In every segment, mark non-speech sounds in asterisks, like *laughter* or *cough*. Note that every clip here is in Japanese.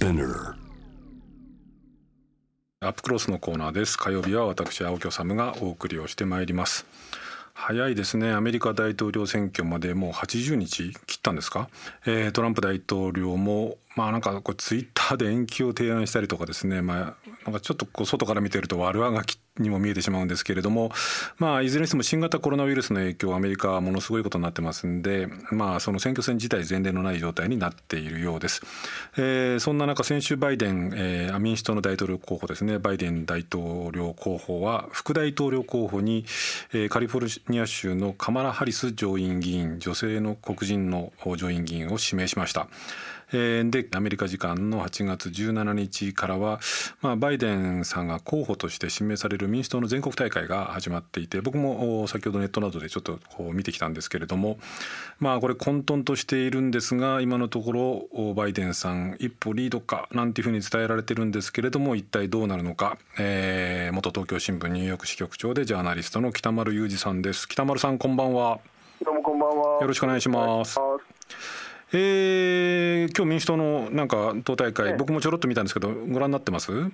Spinner アップクロスのコーナーです。火曜日は私青木治がお送りをしてまいります。早いですね。アメリカ大統領選挙までもう80日切ったんですか、えー、トランプ大統領もまあなんかこうツイッターで延期を提案したりとかですねまあなんかちょっとこう外から見てると悪あがきにも見えてしまうんですけれども、まあ、いずれにしても新型コロナウイルスの影響アメリカはものすごいことになってますんで、まあ、その選挙戦自体前例のない状態になっているようです、えー、そんな中先週バイデン、えー、民主党の大統領候補ですねバイデン大統領候補は副大統領候補に、えー、カリフォルニア州のカマラ・ハリス上院議員女性の黒人の上院議員を指名しました。でアメリカ時間の8月17日からは、まあ、バイデンさんが候補として指名される民主党の全国大会が始まっていて僕も先ほどネットなどでちょっとこう見てきたんですけれどもまあこれ混沌としているんですが今のところバイデンさん一歩リードかなんていうふうに伝えられてるんですけれども一体どうなるのか、えー、元東京新聞ニューヨーク支局長でジャーナリストの北丸裕二さんです。北丸さんこんばんは。どうもこんばんは。よろしくお願いしますえー、今日民主党のなんか党大会、僕もちょろっと見たんですけど、ご覧になってます？うん、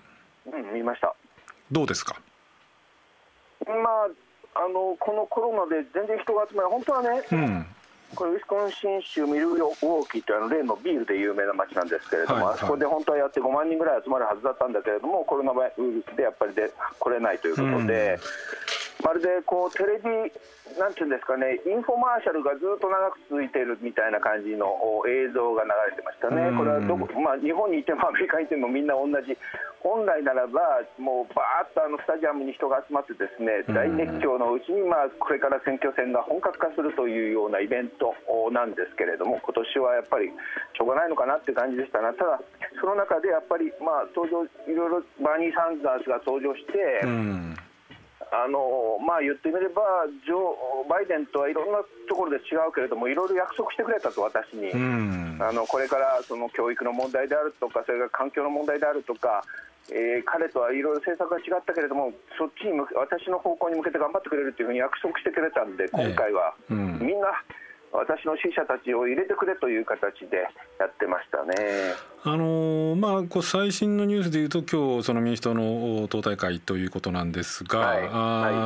見ました。どうですか？まあ、あのこのコロナで全然人が集まる、本当はね、うん、これ、ウィスコンシン州ミルウォーキーというあの例のビールで有名な街なんですけれども、はいはい、あそこで本当はやって5万人ぐらい集まるはずだったんだけれども、コロナウイルスでやっぱりで来れないということで、うん、まるでこうテレビなんていうんですかね、インフォマーシャルがずっと長く続いているみたいな感じの映像が流れてましたね、これはどこ、まあ、日本にいてもアメリカにいてもみんな同じ、本来ならば、もうばーっとあのスタジアムに人が集まって、ですね大熱狂のうちに、まあ、これから選挙戦が本格化するというようなイベントなんですけれども、今年はやっぱりしょうがないのかなって感じでしたが、ただ、その中でやっぱり、まあ、登場いろいろバーニー・サンダースが登場して。うんあのまあ、言ってみればジョバイデンとはいろんなところで違うけれどもいろいろ約束してくれたと私に、あのこれからその教育の問題であるとかそれから環境の問題であるとか、えー、彼とはいろいろ政策が違ったけれどもそっちに私の方向に向けて頑張ってくれるというふうに約束してくれたんで今回は、みんな。私の支持者たちを入れてくれという形でやってましたね。あのまあ、こう最新のニュースでいうと今日その民主党の党大会ということなんですが、はいあ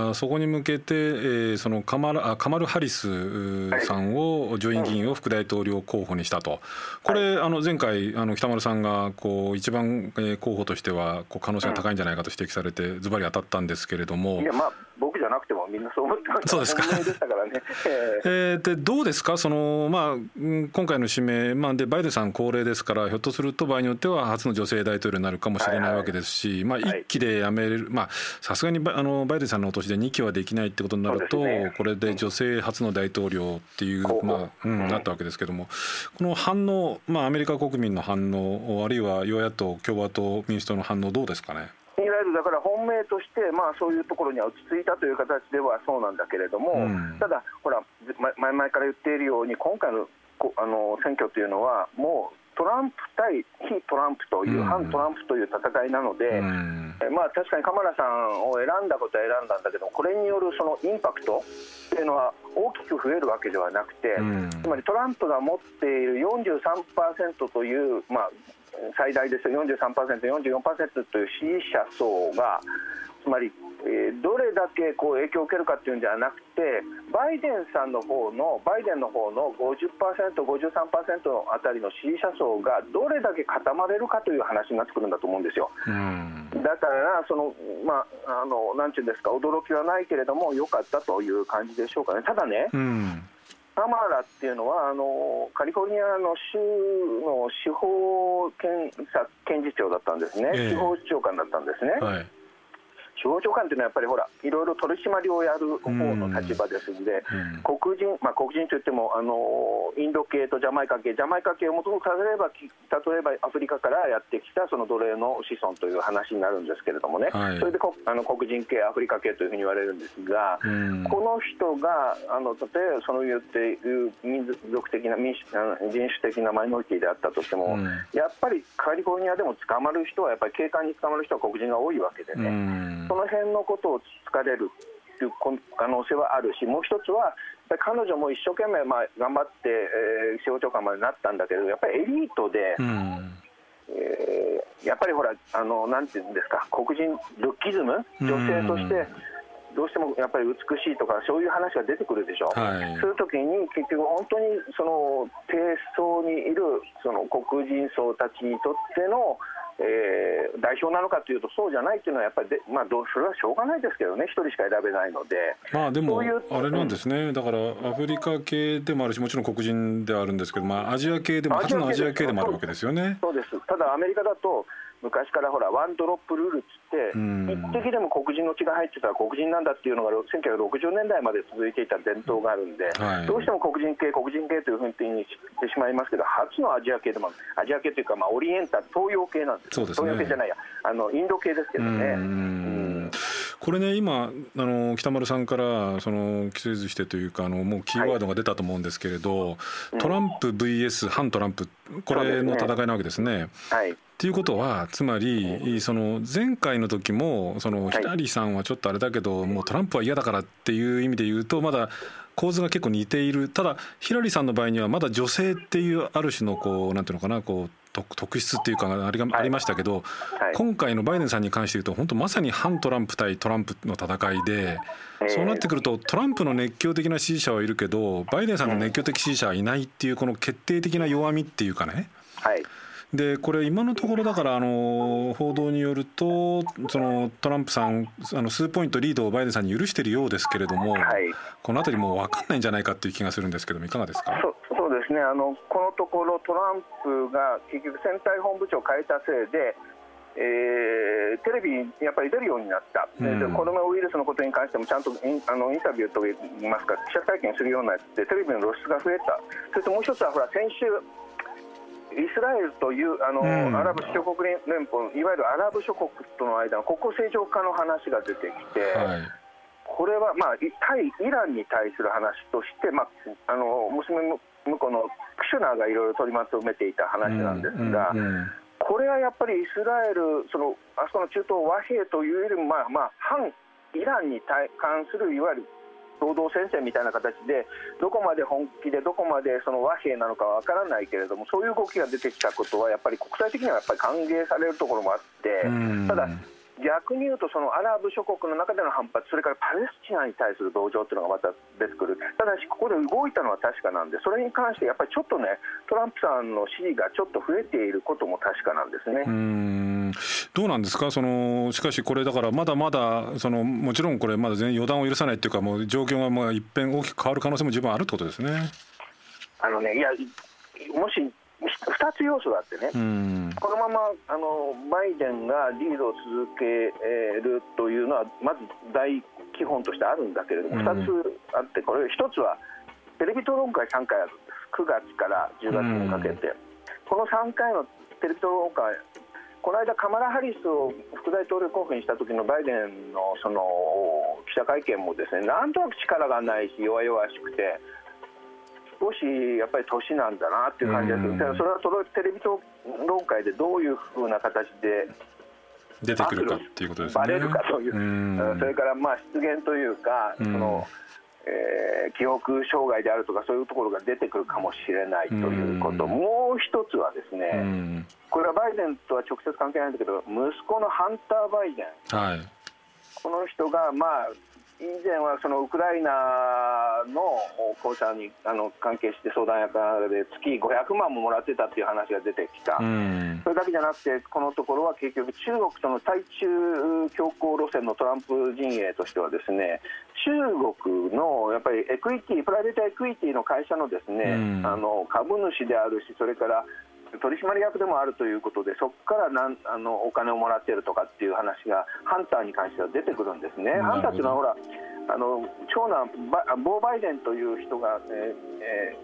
はい、そこに向けて、えー、そのカマルあカマル・ハリスさんを、上院議員を副大統領候補にしたと、これ、あの前回あの北丸さんがこう一番、え候補としてはこう可能性が高いんじゃないかと指摘されてズバリ当たったんですけれども。いやまあ僕じゃなくてもみんなそう思ってました。そうですか。でしたからね。*laughs* えー、でどうですか？そのまあ今回の指名まあでバイデンさん高齢ですからひょっとすると場合によっては初の女性大統領になるかもしれないわけですし、はい。はい、まあ一期で辞める、まあさすがにあのバイデンさんのお年で2期はできないってことになると、ね、これで女性初の大統領っていう、うん、まあ、うん、なったわけですけどもこの反応まあアメリカ国民の反応あるいは与野党共和党民主党の反応どうですかね？いわゆるだから本命として、まあ、そういうところには落ち着いたという形ではそうなんだけれども、うん、ただ、ほら、前々から言っているように、今回のあの選挙というのは、もうトランプ対非トランプという、反トランプという戦いなので、うん、えまあ、確かにカマラさんを選んだことは選んだんだけどこれによるそのインパクトっていうのは大きく増えるわけではなくて、うん、つまりトランプが持っている43%という、まあ、最大ですよ43%、44%という支持者層がつまり、えー、どれだけこう影響を受けるかっていうんじゃなくてバイデンさんの方のバイデンの方の50%、53%のあたりの支持者層がどれだけ固まれるかという話になってくるんだと思うんですよ。だからその、まあ、あのなんていうんですか驚きはないけれども良かったという感じでしょうかね。ただね、サマラっていうのはあのカリフォルニアの州の司法検察検事長だったんですね、えー、司法長官だったんですね。はい司法長官というのはやっぱりほらいろいろ取り締まりをやる方の立場ですので、うん、黒人、まあ、黒人といってもあのインド系とジャマイカ系ジャマイカ系をもともと例えば例えばアフリカからやってきたその奴隷の子孫という話になるんですけれどもね、はい、それであの黒人系アフリカ系というふうに言われるんですが、うん、この人があの例えばその言っている民族的な民主人種的なマイノリティであったとしても、うん、やっぱりカリフォルニアでも捕まる人はやっぱり警官に捕まる人は黒人が多いわけでね。その辺のことを突かれるという可能性はあるし、もう一つは、彼女も一生懸命まあ頑張って、えー、司法長官までなったんだけど、やっぱりエリートで、うん。えやっぱりほら、あのなんていうんですか、黒人、ルッキズム、女性として、どうしてもやっぱり美しいとか、そういう話が出てくるでしょ、はい、そういう時に結局、本当にその低層にいるその黒人層たちにとってのえー、代表なのかというと、そうじゃないというのは、やっぱりで、まあ、どそれはしょうがないですけどね、一人しか選べないので、まあ、でも、あれなんですね、だからアフリカ系でもあるし、もちろん黒人であるんですけど、まあ、アジア系でも、初のアジア系でもあるわけですよね。そうです。ただアメリカだと昔からほらワンドロップルールっつって一滴でも黒人の血が入ってたら黒人なんだっていうのが1960年代まで続いていた伝統があるんで、はい、どうしても黒人系黒人系というふうにしてしまいますけど初のアジア系でもアジア系というかまあオリエンタル東洋系なんですそうです、ね、東洋系じゃないや。あのインド系ですけどね。これね今あの北丸さんからその規制図してというかあのもうキーワードが出たと思うんですけれど、はい、トランプ VS 反トランプこれの戦いなわけですね。はい、っていうことはつまりその前回の時もそのヒラリーさんはちょっとあれだけどもうトランプは嫌だからっていう意味で言うとまだ構図が結構似ている。ただヒラリーさんの場合にはまだ女性っていうある種のこうなんていうのかなこう特質っていうかあれがありましたけど、今回のバイデンさんに関して言うと本当まさに反トランプ対トランプの戦いで、そうなってくるとトランプの熱狂的な支持者はいるけどバイデンさんの熱狂的支持者はいないっていうこの決定的な弱みっていうかね、はいでこれ今のところだからあの報道によるとそのトランプさんあの数ポイントリードをバイデンさんに許しているようですけれども、はい、この辺りもう分かんないんじゃないかっていう気がするんですけどもいかがですか？そうですね。あのこのところトランプが結局選対本部長を変えたせいでえー、テレビにやっぱり出るようになった、うん、でコロナウイルスのことに関してもちゃんとインあのインタビューといいますか記者会見するようになってテレビの露出が増えた。それともう一つはほら先週イスラエルというあの、うん、アラブ首長国連邦、いわゆるアラブ諸国との間の国交正常化の話が出てきて、はい、これは、まあ、対イランに対する話として、まあ、あの娘向こうのクシュナーがいろいろ取りまとめていた話なんですが、うんうんうん、これはやっぱりイスラエル、そのあそこの中東和平というよりも、まあまあ、反イランに関するいわゆる労働戦線みたいな形でどこまで本気でどこまでその和平なのかわからないけれどもそういう動きが出てきたことはやっぱり国際的にはやっぱり歓迎されるところもあってただ逆に言うとそのアラブ諸国の中での反発それからパレスチナに対する同情というのがまた出てくるただしここで動いたのは確かなんでそれに関してやっぱりちょっとねトランプさんの支持がちょっと増えていることも確かなんですね。うんどうなんですか？そのしかしこれだからまだまだそのもちろんこれまだ全然予断を許さないっていうかもう状況がもう一変大きく変わる可能性も十分あるってことですね。あのねいやもし2つ要素があってね、このままあのバイデンがリードを続けるというのは、まず大基本としてあるんだけれども、2つあって、これ、1つはテレビ討論会3回あるん。です、9月から10月にかけて、この3回のテレビ討論会、この間、カマラ・ハリスを副大統領候補にした時のバイデンのその記者会見もですねなんとなく力がないし弱々しくて少しやっぱり年なんだなっていう感じです、うん、それはそれテレビ討論会でどういうふうな形で出てくるかっていうことですね。バレるかという、うん、それからまあ失言というか、そのえー、記憶障害であるとかそういうところが出てくるかもしれないということ、もう一つはですね、これはバイデンとは直接関係ないんだけど息子のハンター・バイデン、はい、この人がまあ以前はそのウクライナの公社にあの関係して相談役で月500万ももらってたっていう話が出てきた、それだけじゃなくて、このところは結局、中国との対中強硬路線のトランプ陣営としては、ですね中国のやっぱりエクイティプライベートエクイティの会社のですね、あの株主であるし、それから取締役でもあるということでそこからなんあのお金をもらっているとかっていう話がハンターに関しては出てくるんですね。ハンターっていうのはほらあの長男ボー・バイデンという人が、え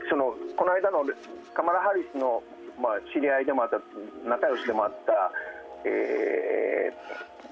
ー、そのこの間のカマラ・ハリスの、まあ、知り合いでもあった仲良しでもあった、え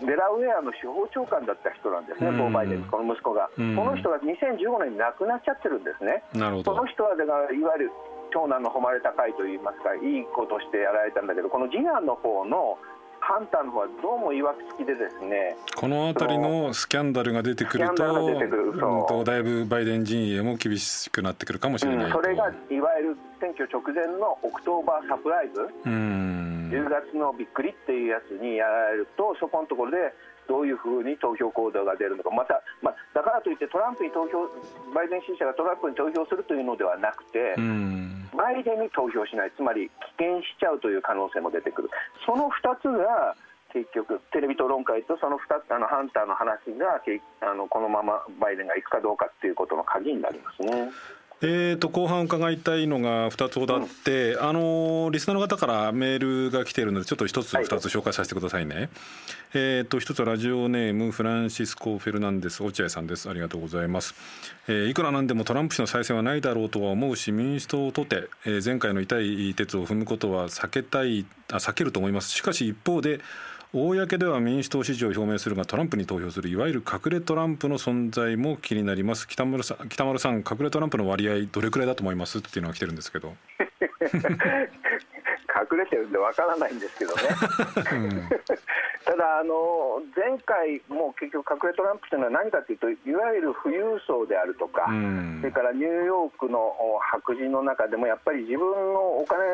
ー、デラウェアの司法長官だった人なんですね、ボー・バイデン、この息子が、この人が2015年に亡くなっちゃってるんですね。この人はだからいわゆる長男の誉れ高いといいますかいいことしてやられたんだけどこの次男の方のハンターの方はどうもいわくつきでですねこの辺りのスキャンダルが出てくるとだいぶバイデン陣営も厳しくなってくるかもしれない、うん、それがいわゆる選挙直前の October surprise？って10月のびっくりっていうやつにやられるとそこのところでどういうふうに投票行動が出るのか、また、まあ、だからといってトランプに投票、バイデン支持者がトランプに投票するというのではなくて、バイデンに投票しない、つまり棄権しちゃうという可能性も出てくる、その2つが結局、テレビ討論会とその2つあのハンターの話があのこのままバイデンがいくかどうかということの鍵になりますね。えーと、後半伺いたいのが2つほどあって、うん、あのリスナーの方からメールが来ているのでちょっと1つ2つ紹介させてくださいね、はい、えーと、1つはラジオネームフランシスコ・フェルナンデス落合さんです。ありがとうございます、えー、いくらなんでもトランプ氏の再選はないだろうとは思うし民主党とて、えー、前回の痛い鉄を踏むことは避けたいあ避けると思います。しかし一方で公では民主党支持を表明するがトランプに投票するいわゆる隠れトランプの存在も気になります北村さん北丸さん隠れトランプの割合どれくらいだと思いますっていうのが来てるんですけど隠れてるんでわからないんですけどね、うん、ただあの、前回も結局、隠れトランプというのは何かというと、いわゆる富裕層であるとか、うん、それからニューヨークの白人の中でも、やっぱり自分のお金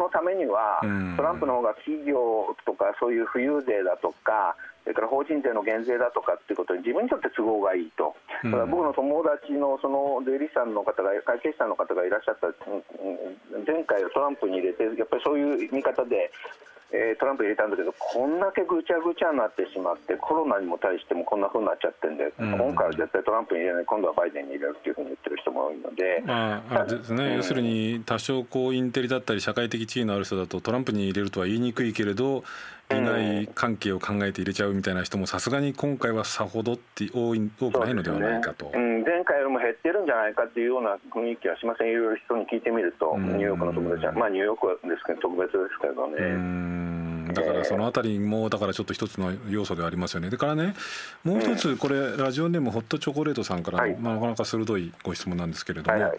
のためには、トランプの方が企業とか、そういう富裕税だとか、それから法人税の減税だとかっていうことに自分にとって都合がいいと、だから僕の友達のその税理士さんの方が、会計士さんの方がいらっしゃった、前回トランプに入れて、やっぱりそういう見方で、えー、トランプ入れたんだけど、こんだけぐちゃぐちゃになってしまって、コロナにも対してもこんなふうになっちゃってるんで、うん、今回は絶対トランプに入れない、今度はバイデンに入れるっていうふうに言ってる人も多いので、まあ、あですね、うん、要するに多少こうインテリだったり、社会的地位のある人だと、トランプに入れるとは言いにくいけれど、利害関係を考えて入れちゃうみたいな人もさすがに今回はさほどって多い多くないのではないかと、ね。うん、前回も減ってるんじゃないかっていうような雰囲気はしません。いろいろ人に聞いてみると、ニューヨークの友達は。まあニューヨークですけど特別ですけどね。だからそのあたりもだからちょっと一つの要素でありますよね。でからねもう一つこれラジオネームホットチョコレートさんから、まあ、なかなか鋭いご質問なんですけれども、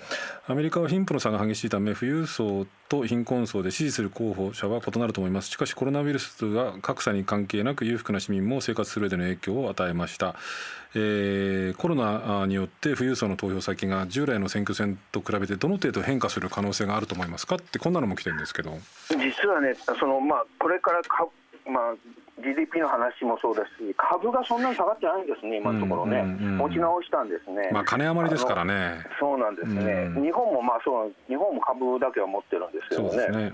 アメリカは貧富の差が激しいため富裕層と貧困層で支持する候補者は異なると思います。しかしコロナウイルスが格差に関係なく裕福な市民も生活する上での影響を与えました、えー、コロナによって富裕層の投票先が従来の選挙戦と比べてどの程度変化する可能性があると思いますか？ってこんなのも来てるんですけど。実はねその、まあ、これからか、まあ GDP の話もそうですし、株がそんなに下がってないんですね、今のところね、持ち直したんですね、まあ、金余りですからね、そうなんですね、日本もまあそう日本も株だけは持ってるんですけどね、ね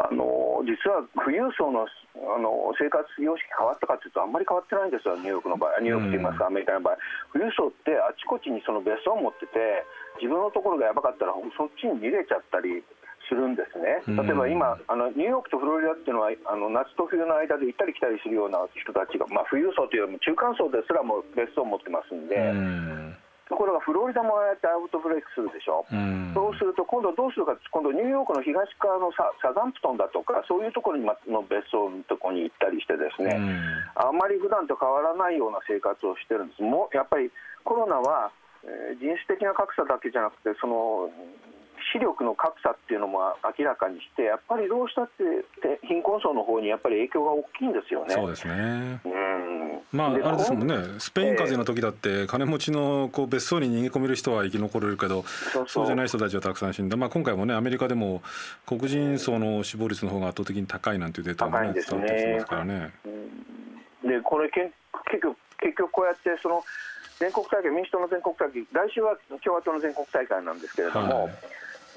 あの実は富裕層のあの生活様式変わったかというと、あんまり変わってないんですよ、ニューヨークの場合、ニューヨークといいますか、アメリカの場合、富裕層ってあちこちにその別荘を持ってて、自分のところがやばかったら、そっちに逃げちゃったり。するんですね、例えば今、あのニューヨークとフロリダっていうのはあの夏と冬の間で行ったり来たりするような人たちが、まあ、富裕層というよりも中間層ですらも別荘を持ってますんで。ところがフロリダもああやってアウトブレイクするでしょ、うん、そうすると今度どうするか今度ニューヨークの東側のササザンプトンだとかそういうところにの別荘のところに行ったりしてですね、うん、あまり普段と変わらないような生活をしてるんです。もやっぱりコロナは、えー、人種的な格差だけじゃなくてその視力の格差っていうのも明らかにして、やっぱりどうしたって貧困層の方にやっぱり影響が大きいんですよね。そうですね。うん。まああれですもんね。スペイン風邪の時だって金持ちのこう別荘に逃げ込める人は生き残れるけど、そうじゃない人たちはたくさん死んだ。まあ今回もねアメリカでも黒人層の死亡率の方が圧倒的に高いなんていうデータもね伝わってきますからね。でこれ結局結局こうやってその全国大会民主党の全国大会来週は共和党の全国大会なんですけれども。はい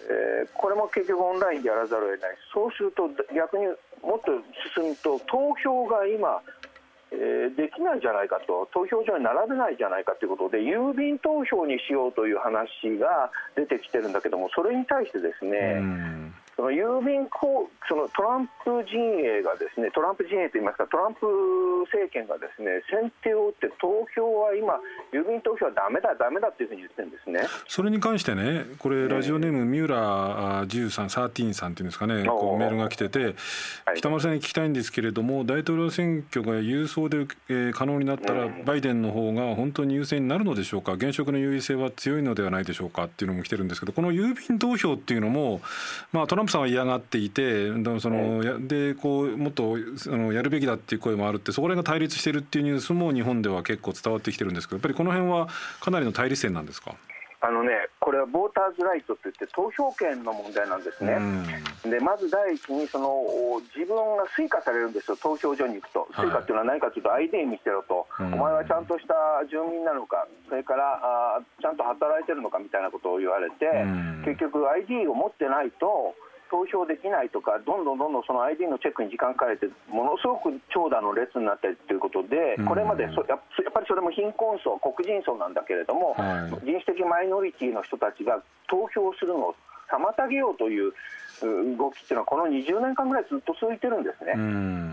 えー、これも結局オンラインでやらざるを得ない、そうすると逆にもっと進むと、投票が今、えー、できないじゃないかと、投票所に並べないじゃないかということで、郵便投票にしようという話が出てきてるんだけども、それに対してですね、その郵便公そのトランプ陣営がですねトランプ陣営といいますかトランプ政権がですね先手を打って投票は今郵便投票はだめだだめだというふうに言ってるんですね。それに関してねこれラジオネーム三浦13、13さんっていうんですかねこうメールが来てて北村さんに聞きたいんですけれども大統領選挙が郵送で、えー、可能になったらバイデンの方が本当に優勢になるのでしょうか？現職の優位性は強いのではないでしょうか？っていうのも来てるんですけどこの郵便投票っていうのもまあトランプンプさんは嫌がっていてそのでこうもっとあのやるべきだっていう声もあるってそこら辺が対立してるっていうニュースも日本では結構伝わってきてるんですけどやっぱりこの辺はかなりの対立点なんですか？あのね、これはボーターズライトといって投票権の問題なんですね、でまず第一にその自分が推化されるんですよ、投票所に行くと、推化っていうのは何かというと、ID 見せろと、お前はちゃんとした住民なのか、それからあちゃんと働いてるのかみたいなことを言われて、結局、ID を持ってないと、投票できないとか、どんどんどんどんその ID のチェックに時間かかれて、ものすごく長蛇の列になったりということで、これまでそややっぱりそれも貧困層、黒人層なんだけれども、はい、人種的マイノリティの人たちが投票するのを妨げようという動きっていうのは、この20年間ぐらいずっと続いてるんですね。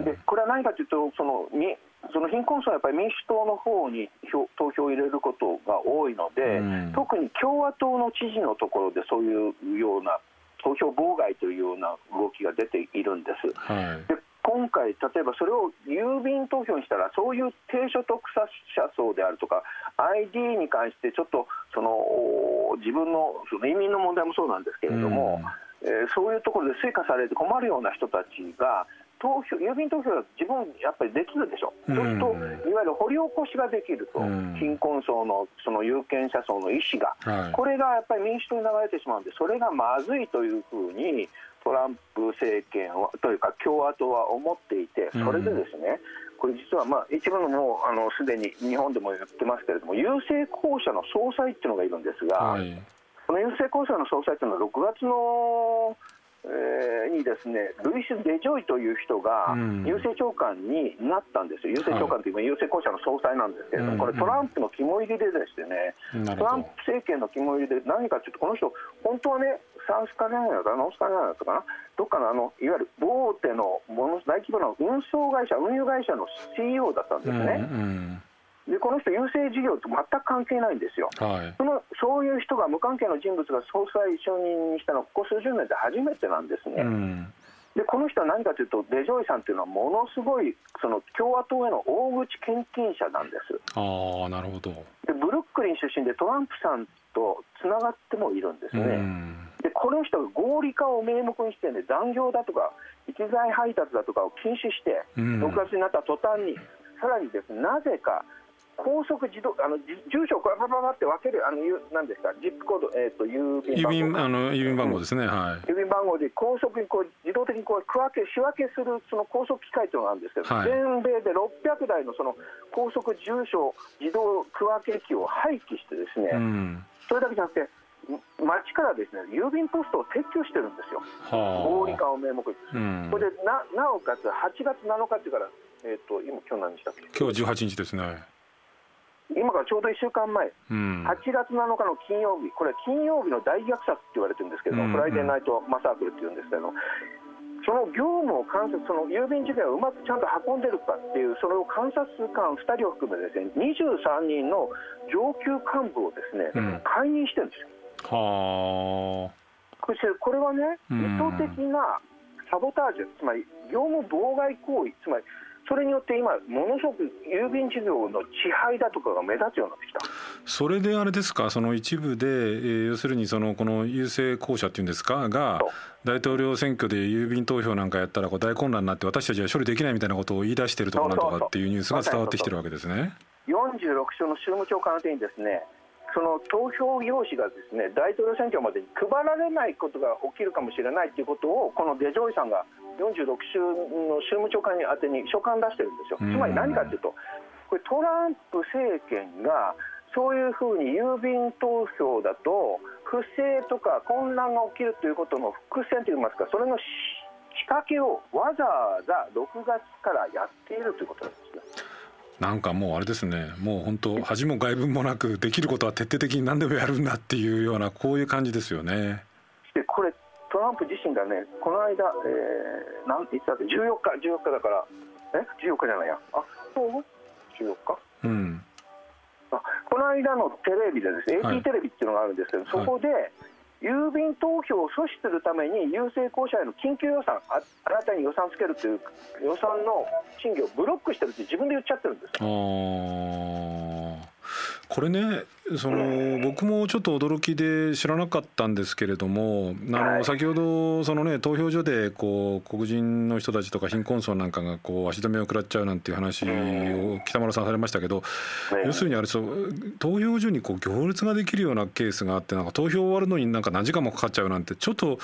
でこれは何かというとそのその貧困層はやっぱり民主党の方に投票を入れることが多いので、特に共和党の知事のところでそういうような投票妨害というような動きが出ているんです。はい、で今回、例えばそれを郵便投票にしたら、そういう低所得者層であるとか、ID に関してちょっとその自分のその移民の問題もそうなんですけれども、うん、えー、そういうところで追加されて困るような人たちが、投票郵便投票は自分やっぱりできるでしょ、そうするといわゆる掘り起こしができると、貧困層のその有権者層の意思が、はい、これがやっぱり民主党に流れてしまうんで、それがまずいというふうにトランプ政権はというか共和党は思っていて、それでですね、これ実はまあ一部のもうあのすでに日本でも言ってますけれども、郵政公社の総裁っていうのがいるんですが、はい、この郵政公社の総裁っていうのは6月のえー、にですねルイス・デジョイという人が郵政長官になったんですよ、郵政長官という郵政公社の総裁なんですけれども、これ、トランプの肝入りでですね、トランプ政権の肝入りで、何かというと、この人、本当はね、サウスカリアナかな、ノースカリアナとかな、どっかのあのいわゆる大手のもの大規模な運送会社、運輸会社の CEO だったんですね。うんうんでこの人、郵政事業と全く関係ないんですよ、はい、そのそういう人が無関係の人物が総裁承認にしたのは、ここ数十年で初めてなんですね。うんでこの人は何かというと、デジョイさんというのは、ものすごいその共和党への大口献金者なんです。あなるほどでブルックリン出身でトランプさんとつながってもいるんですね。でこの人が合理化を名目にして、ね、残業だとか、一材配達だとかを禁止して、6月になった途端に、さらにですねなぜか高速自動あの住所をババババって分けるあのなんですかジップコードえっ、ー、と郵便番号。あの郵便番号ですね、はい。郵便番号で高速にこう自動的にこう区分け仕分けするその高速機械というのがあるんですけど、はい、全米で600台のその高速住所自動区分け機を廃棄してですね、うん、それだけじゃなくて町からですね郵便ポストを撤去してるんですよ、合理化を名目に、うん、これでななおかつ8月7日っていうから、えーと、今、今日何日だっけ？今日18日ですね。今からちょうど1週間前、うん、8月7日の金曜日、これ、金曜日の大虐殺って言われてるんですけど、うん。うん、フライデーナイトマサークルっていうんですけど、その業務を観察、その郵便事件をうまくちゃんと運んでるかっていう、それを観察官2人を含めですね、23人の上級幹部をですね、うん、解任してるんですよ。はそしてこれはね、意図的なサボタージュ、つまり業務妨害行為、つまりそれによって今、ものすごく郵便事業の支配だとかが目立つようになってきた。それであれですか、その一部で、えー、要するにそのこの郵政公社っていうんですか、が、大統領選挙で郵便投票なんかやったらこう大混乱になって、私たちは処理できないみたいなことを言い出しているところとかっていうニュースが伝わってきてるわけですね。46所の州務長官宛てにですねその投票用紙がですね大統領選挙までに配られないことが起きるかもしれないということをこのデジョイさんが46州の州務長官に宛てに書簡出してるんですよ。つまり何かというとこれトランプ政権がそういうふうに郵便投票だと不正とか混乱が起きるということの伏線といいますかそれの仕掛けをわざわざ6月からやっているということなんですね。なんかもうあれですね。もう本当恥も外聞もなくできることは徹底的に何でもやるんだっていうようなこういう感じですよね。でこれトランプ自身がねこの間、えー、なんて言ってたっけ14日14日だからえ？14日じゃないや。あそう？14日？うん。あこの間のテレビでですね、はい、AT テレビっていうのがあるんですけど、そこで、郵便投票を阻止するために郵政公社への緊急予算あ新たに予算つけるという予算の審議をブロックしてるって自分で言っちゃってるんですこれねその僕もちょっと驚きで知らなかったんですけれどもあの先ほどそのね投票所でこう黒人の人たちとか貧困層なんかがこう足止めを食らっちゃうなんていう話を北村さんされましたけど要するにあれそう投票所にこう行列ができるようなケースがあってなんか投票終わるのになんか何時間もかかっちゃうなんてちょっと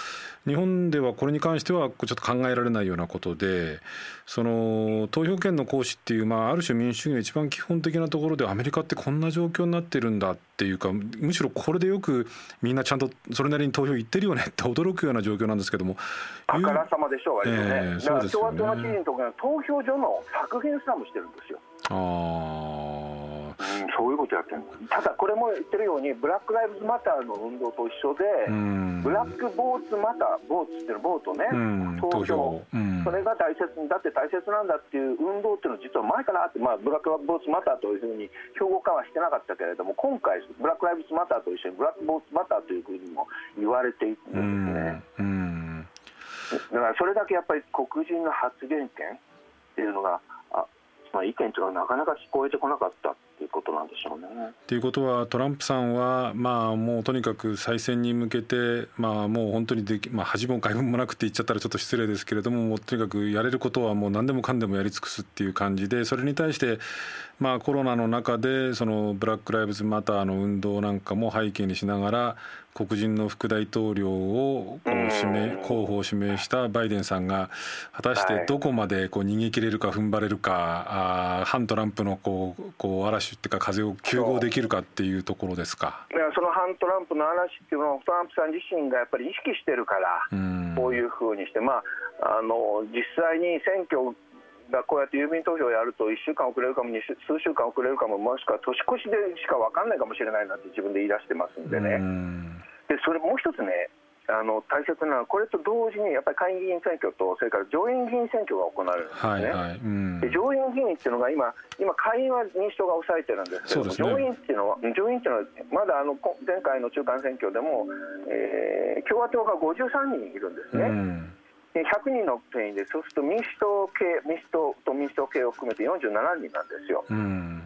日本ではこれに関してはちょっと考えられないようなことでその投票権の行使っていうまあある種民主主義の一番基本的なところでアメリカってこんな状況になってるんだっていうかむしろこれでよくみんなちゃんとそれなりに投票行ってるよねって驚くような状況なんですけども。あからさまでしょう割とね、えー、そうですよね。共和党の知事のところ投票所の削減すらもしてるんですよ。ああうん、そういうことやってるただこれも言ってるようにブラック・ライブズ・マターの運動と一緒で、ブラック・ボーツ・マターボーツっていうのボートね、投票、それが大切だって大切なんだっていう運動っていうのは実は前からあって、まあ、ブラック・ボーツ・マターというふうに標語化はしてなかったけれども今回ブラック・ライブズ・マターと一緒にブラック・ボーツ・マターというふうにも言われているんですね。だからそれだけやっぱり黒人の発言権っていうのがあ、まあ、意見というのはなかなか聞こえてこなかったということなんでしょうね。ということはトランプさんは、まあ、もうとにかく再選に向けて、まあ、もう本当にでき、まあ、恥も外聞もなくって言っちゃったらちょっと失礼ですけれどももうとにかくやれることはもう何でもかんでもやり尽くすっていう感じでそれに対して、まあ、コロナの中でそのブラック・ライブズ・マターの運動なんかも背景にしながら黒人の副大統領をこう指名候補を指名したバイデンさんが果たしてどこまでこう逃げ切れるか踏ん張れるかあ反トランプのこうこう嵐っていうか風を救合できるかっていうところですかいやその反トランプの嵐っていうのをトランプさん自身がやっぱり意識してるからこういうふうにしてまああの実際に選挙がこうやって郵便投票やると1週間遅れるかも数週間遅れるかももしくは年越しでしか分かんないかもしれないなって自分で言い出してますんでね。でそれもう一つねあの大切なのはこれと同時にやっぱり下院議員選挙とそれから上院議員選挙が行われるんですね、はいはいうん、で上院議員っていうのが今今下院は民主党が抑えてるんですけども、ね、上院っていうのは上院っていうのはまだあの前回の中間選挙でも、えー、共和党が53人いるんですね。うん。100人の定員でそうすると民主党系民主党と民主党系を含めて47人なんですよ。うん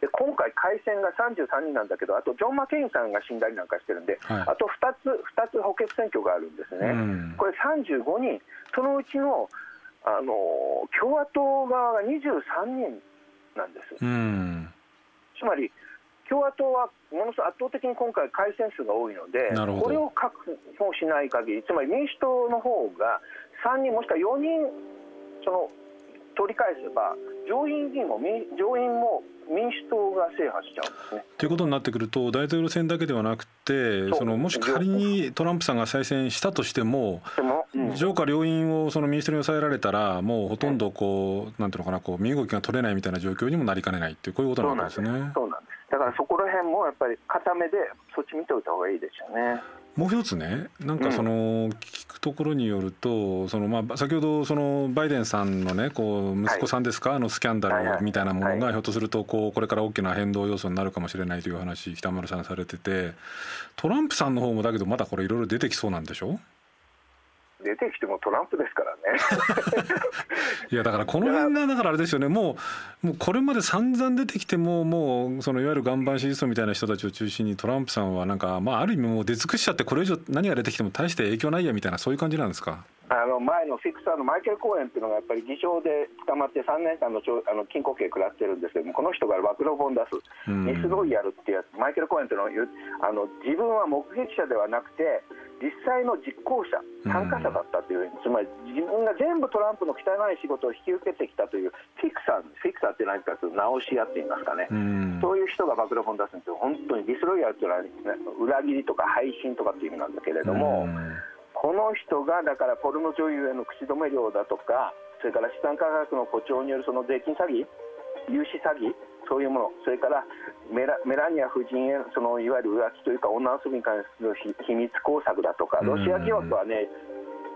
で今回、改選が33人なんだけど、あとジョン・マケインさんが死んだりなんかしてるんで、はい、あと2つ ,2 つ補欠選挙があるんですね、うん、これ35人、そのうちのあの共和党側が23人なんです。うん、つまり共和党はものすごい圧倒的に今回、改選数が多いので、これを確保しない限り、つまり民主党の方が3人、もしくは4人、その取り返せば、上院議員も上院も民主党が制覇しちゃうんですね。ということになってくると大統領選だけではなくてそのもし仮にトランプさんが再選したとしても、うん、上下両院をその民主党に抑えられたらもうほとんどこう、なんていうのかなこう身動きが取れないみたいな状況にもなりかねないっていうこういうことなんですね。そうなんですだからそこら辺もやっぱり固めでそっち見ておいた方がいいですよね。もう一つねなんかその聞くところによるとそのまあ先ほどそのバイデンさんのねこう息子さんですか、あのスキャンダルみたいなものがひょっとするとこうこれから大きな変動要素になるかもしれないという話北丸さんされててトランプさんの方もだけどまだこれいろいろ出てきそうなんでしょ？出てきてもトランプですね。*laughs* いやだからこの辺がだからあれですよね。もうもうこれまで散々出てきてももうそのいわゆる岩盤支持層みたいな人たちを中心にトランプさんはなんかまあある意味もう出尽くしちゃってこれ以上何が出てきても大して影響ないやみたいなそういう感じなんですか？あの前のフィクサーのマイケル・コーエンっていうのがやっぱり偽証で捕まって3年間のあの禁錮刑食らってるんですけどもこの人が暴露本出す。ミスロイヤルっていうやつ。マイケル・コーエンっていうのはあの自分は目撃者ではなくて実際の実行者、参加者だったという、うん、つまり自分が全部トランプの汚い仕事を引き受けてきたというフィクサー、フィクサーって何かというと直し屋って言いますかね、うん、そういう人が暴露本出すんですよ、本当にディスロイヤルというのは、ね、裏切りとか配信とかっていう意味なんだけれども、うん、この人がだからポルノ女優への口止め料だとか、それから資産価格の誇張によるその税金詐欺、融資詐欺、そういうもの、それからメラメラニア夫人へそのいわゆる浮気というか、女遊びに関する秘密工作だとか、ロシア疑惑はね、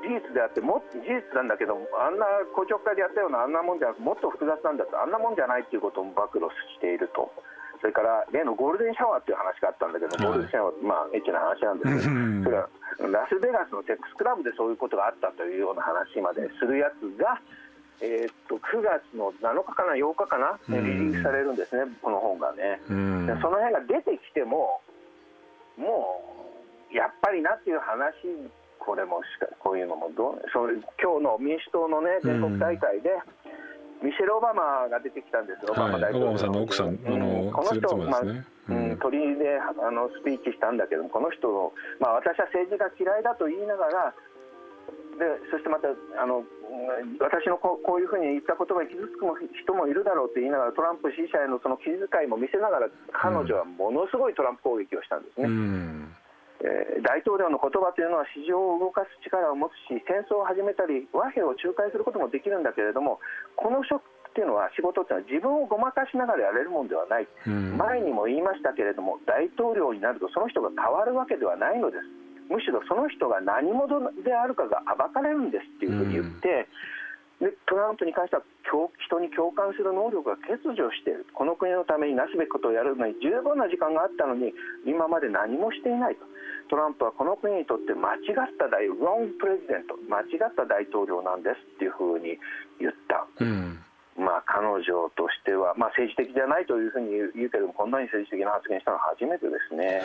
事実であっても、事実なんだけど、あんな公聴会でやったようなあんなもんじゃなくもっと複雑なんだと、あんなもんじゃないということも暴露していると。それから例のゴールデンシャワーっていう話があったんだけど、ゴールデンシャワー、まあ、エッチな話なんですけど、それはラスベガスのセックスクラブでそういうことがあったというような話までするやつが、えー、っと9月の7日かな、8日かな、リリースされるんですね、この本がね。でその辺が出てきても、もうやっぱりなっていう話、これもしかこういうのもどうそ今日の民主党の、ね、全国大会で、ミシェル・オバマが出てきたんですよ、オバマ大統領、さんの奥さん、あのこの人、まあうん。鳥居であのスピーチしたんだけどこの人、まあ、私は政治が嫌いだと言いながら、でそしてまたあの私のここういうふうに言った言葉に傷つく人もいるだろうと言いながらトランプ支持者へのその気遣いも見せながら彼女はものすごいトランプ攻撃をしたんですね。うんえー、大統領の言葉というのは市場を動かす力を持つし戦争を始めたり和平を仲介することもできるんだけれどもこの職っていうのは仕事っていうのは自分をごまかしながらやれるものではない、うん、前にも言いましたけれども大統領になるとその人が変わるわけではないのです。むしろその人が何者であるかが暴かれるんですっていうふうに言って、でトランプに関しては人に共感する能力が欠如しているこの国のためになすべきことをやるのに十分な時間があったのに今まで何もしていないとトランプはこの国にとって間違った大ロンプレジデント間違った大統領なんですっていうふうに言った。うんまあ、彼女としては、まあ、政治的じゃないというふうに言うけれども、こんなに政治的な発言したのは初めてですね。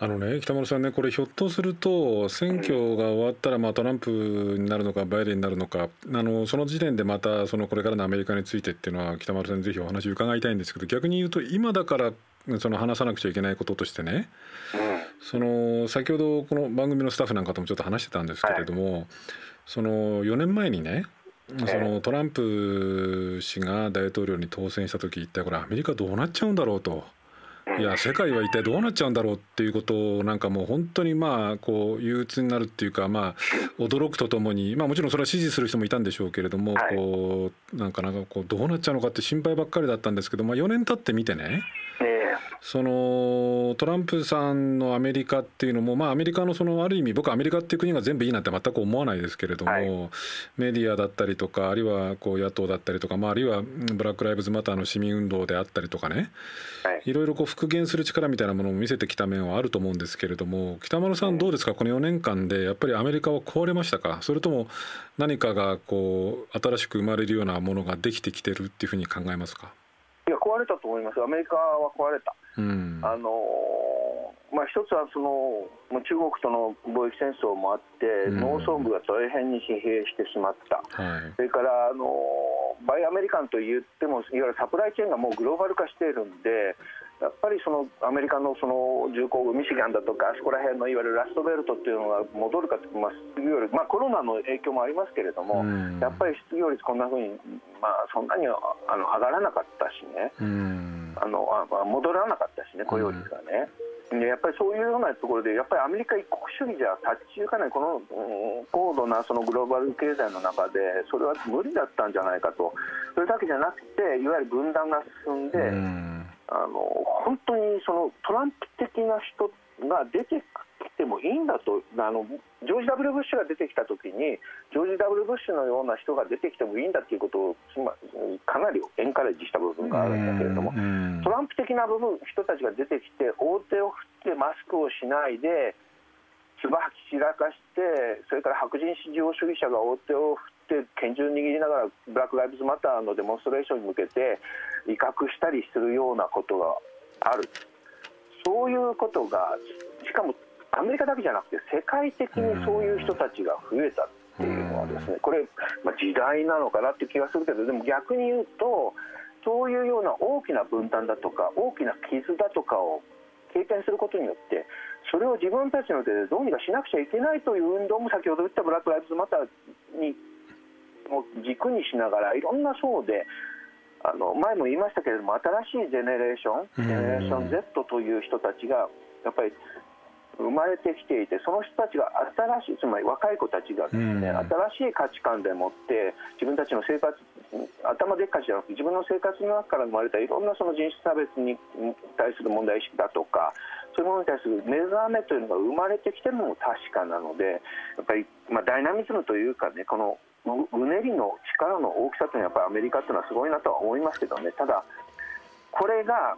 あのね、北村さんね、これ、ひょっとすると、選挙が終わったら、まあ、トランプになるのか、バイデンになるのか、あのその時点でまた、そのこれからのアメリカについてっていうのは、北村さんにぜひお話伺いたいんですけど、逆に言うと、今だからその話さなくちゃいけないこととしてね、その先ほど、この番組のスタッフなんかともちょっと話してたんですけれども、その4年前にね、そのトランプ氏が大統領に当選した時一体これアメリカどうなっちゃうんだろうと。いや世界は一体どうなっちゃうんだろうっていうことをなんかもう本当にまあこう憂鬱になるっていうかまあ驚くとともにまあもちろんそれは支持する人もいたんでしょうけれどもこうなんかなんかこうどうなっちゃうのかって心配ばっかりだったんですけどまあ4年経ってみてねそのトランプさんのアメリカっていうのも、まあ、アメリカのそのある意味僕はアメリカっていう国が全部いいなんて全く思わないですけれども、はい、メディアだったりとかあるいはこう野党だったりとか、まあ、あるいはブラック・ライブズ・マターの市民運動であったりとかね、はい、いろいろこう復元する力みたいなものを見せてきた面はあると思うんですけれども北丸さんどうですか？この4年間でやっぱりアメリカは壊れましたか？それとも何かがこう新しく生まれるようなものができてきてるっていうふうに考えますか？れたと思います。アメリカは壊れた。うん、あのまあ、一つはその中国との貿易戦争もあって、農村部が大変に疲弊してしまった、はい、それからあのバイアメリカンといっても、いわゆるサプライチェーンがもうグローバル化しているんで、やっぱりそのアメリカのその重工ミシガンだとか、あそこら辺のいわゆるラストベルトっていうのが戻るかというと、まあ、失業率、まあ、コロナの影響もありますけれども、やっぱり失業率、こんなふうに、まあ、そんなにあの上がらなかったしね。あのあ戻らなかったしね、雇用率がね。うん、やっぱりそういうようなところで、やっぱりアメリカ一国主義じゃ立ち行かない、この、うん、高度なそのグローバル経済の中で、それは無理だったんじゃないかと、それだけじゃなくて、いわゆる分断が進んで、うん、あの本当にそのトランプ的な人が出てきてもいいんだとあのジョージ・ダブッシュが出てきた時にジョージ・ダブッシュのような人が出てきてもいいんだということをかなりエンカレッジした部分があるんだけれどもトランプ的な部分人たちが出てきて大手を振ってマスクをしないで唾吐き散らかしてそれから白人至上主義者が大手を振って拳銃握りながらブラック・ライブズ・マターのデモンストレーションに向けて威嚇したりするようなことがある。そういうことがしかもアメリカだけじゃなくて世界的にそういう人たちが増えたっていうのはですねこれ、まあ、時代なのかなっていう気がするけどでも逆に言うとそういうような大きな分担だとか大きな傷だとかを経験することによってそれを自分たちの手でどうにかしなくちゃいけないという運動も先ほど言ったブラック・ライブズ・マターにも軸にしながらいろんな層であの前も言いましたけれども新しいジェネレーションジェネレーション Z という人たちがやっぱり生まれてきていてその人たちが新しいつまり若い子たちがですね、新しい価値観でもって自分たちの生活頭でっかちじゃなくて自分の生活の中から生まれたいろんなその人種差別に対する問題意識だとかそういうものに対する目覚めというのが生まれてきてるのも確かなのでやっぱり、まあ、ダイナミズムというかねこのうねりの力の大きさというのはやっぱりアメリカというのはすごいなとは思いますけどね。ただこれが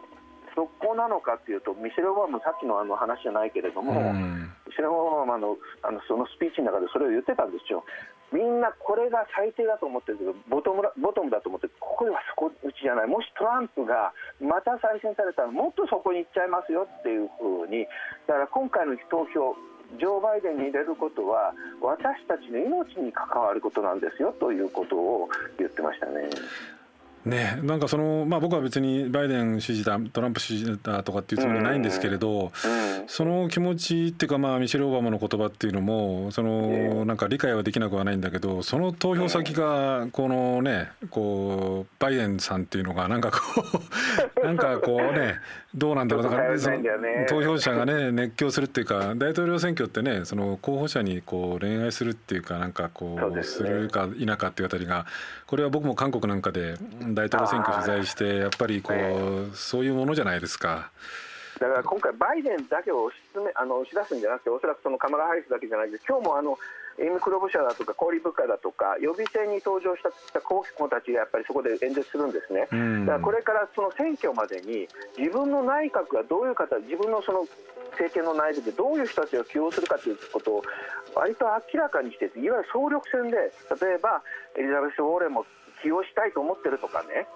速攻なのかというと、ミシェル・オバマもさっきのあの話じゃないけれども、うん、ミシェル・オバマのあのそのスピーチの中でそれを言ってたんですよ、みんなこれが最低だと思ってるけどボトムボトムだと思ってここではそこ打ちじゃない。もしトランプがまた再選されたらもっとそこに行っちゃいますよっていうふうにだから今回の投票ジョー・バイデンに入れることは私たちの命に関わることなんですよということを言ってましたね。ね、なんかその、まあ、僕は別にバイデン支持だトランプ支持だとかっていうつもりはないんですけれど、その気持ちっていうか、まあ、ミシェル・オバマの言葉っていうのもそのなんか理解はできなくはないんだけどその投票先がこのねこうバイデンさんっていうのがなんかこう *laughs* なんかこうねどうなんだろう。だからその投票者がね熱狂するっていうか大統領選挙ってねその候補者にこう恋愛するっていうかなんかこうするか否かっていうあたりがこれは僕も韓国なんかで大統領選挙取材してやっぱりこう、そういうものじゃないですか。だから今回、バイデンだけを押しめあの押し出すんじゃなくて、おそらくそのカマラ・ハリスだけじゃないです、今日もあのエイム・クロブ社だとか、コーリー・ブッカーだとか、予備選に登場した候補たちがやっぱりそこで演説するんですね、だからこれからその選挙までに、自分の内閣がどういう方、自分のその政権の内部でどういう人たちを起用するかということを、割と明らかにして、いわゆる総力戦で、例えばエリザベス・ウォーレンも起用したいと思ってるとかね。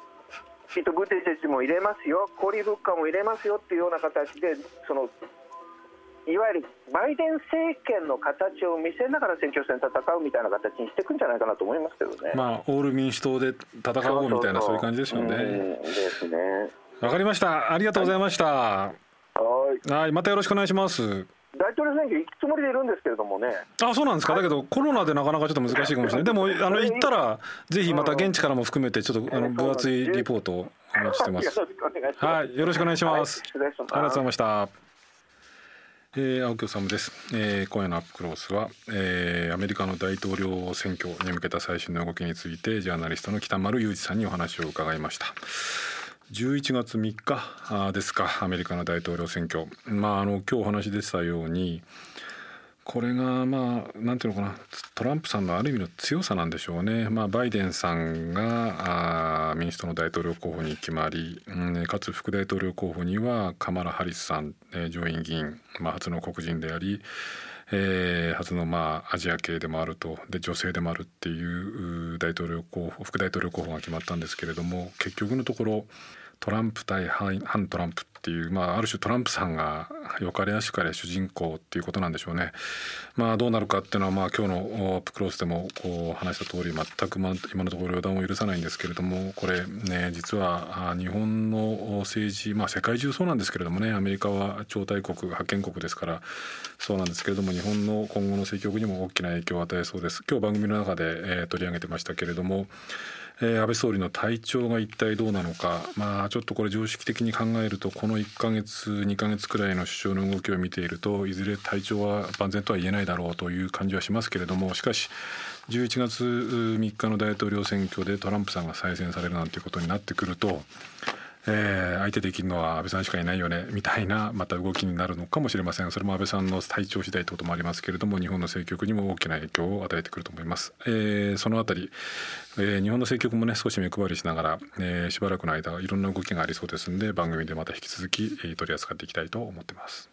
ピート・ブティジェチも入れますよ、コーリー・ブッカーも入れますよっていうような形で、そのいわゆるバイデン政権の形を見せながら選挙戦戦うみたいな形にしていくんじゃないかなと思いますけどね。まあ、オール民主党で戦おうみたいなそういう感じですよね。ですね。わかりました。ありがとうございました。はい。はい、またよろしくお願いします。大統領選挙行くつもりでいるんですけれどもね。あ、そうなんですか？だけどコロナでなかなかちょっと難しいかもしれない。でもあの行ったらぜひまた現地からも含めてちょっとあの分厚いリポートをお待ちしてます。はい、よろしくお願いします。ありがとうございました。えー、青木治です、えー、今夜のアップクロースは、えー、アメリカの大統領選挙に向けた最新の動きについてジャーナリストの北丸裕二さんにお話を伺いました。11月3日ですかアメリカの大統領選挙、まあ、あの今日お話でしたようにこれがまあなんていうのかなトランプさんのある意味の強さなんでしょうね、まあ、バイデンさんが民主党の大統領候補に決まり、うん、かつ副大統領候補にはカマラ・ハリスさん、えー、上院議員、まあ、初の黒人でありえー、初のまあアジア系でもあるとで女性でもあるっていう大統領候補副大統領候補が決まったんですけれども結局のところトランプ対反トランプっていう、まあ、ある種トランプさんがよかれやしかれ主人公っていうことなんでしょうね。まあ、どうなるかっていうのは、まあ、今日のアップクロースでもこう話した通り全く今のところ予断を許さないんですけれどもこれね実は日本の政治、まあ、世界中そうなんですけれどもねアメリカは超大国覇権国ですからそうなんですけれども日本の今後の政局にも大きな影響を与えそうです。今日番組の中で、えー、取り上げてましたけれどもえー、安倍総理の体調が一体どうなのか、まあ、ちょっとこれ常識的に考えるとこの1か月2か月くらいの首相の動きを見ているといずれ体調は万全とは言えないだろうという感じはしますけれども。しかし11月3日の大統領選挙でトランプさんが再選されるなんてことになってくるとえー、相手できるのは安倍さんしかいないよねみたいなまた動きになるのかもしれません。それも安倍さんの体調次第ということもありますけれども日本の政局にも大きな影響を与えてくると思います、えー、そのあたり、えー、日本の政局もね少し目配りしながら、えー、しばらくの間いろんな動きがありそうですんで番組でまた引き続き取り扱っていきたいと思っています。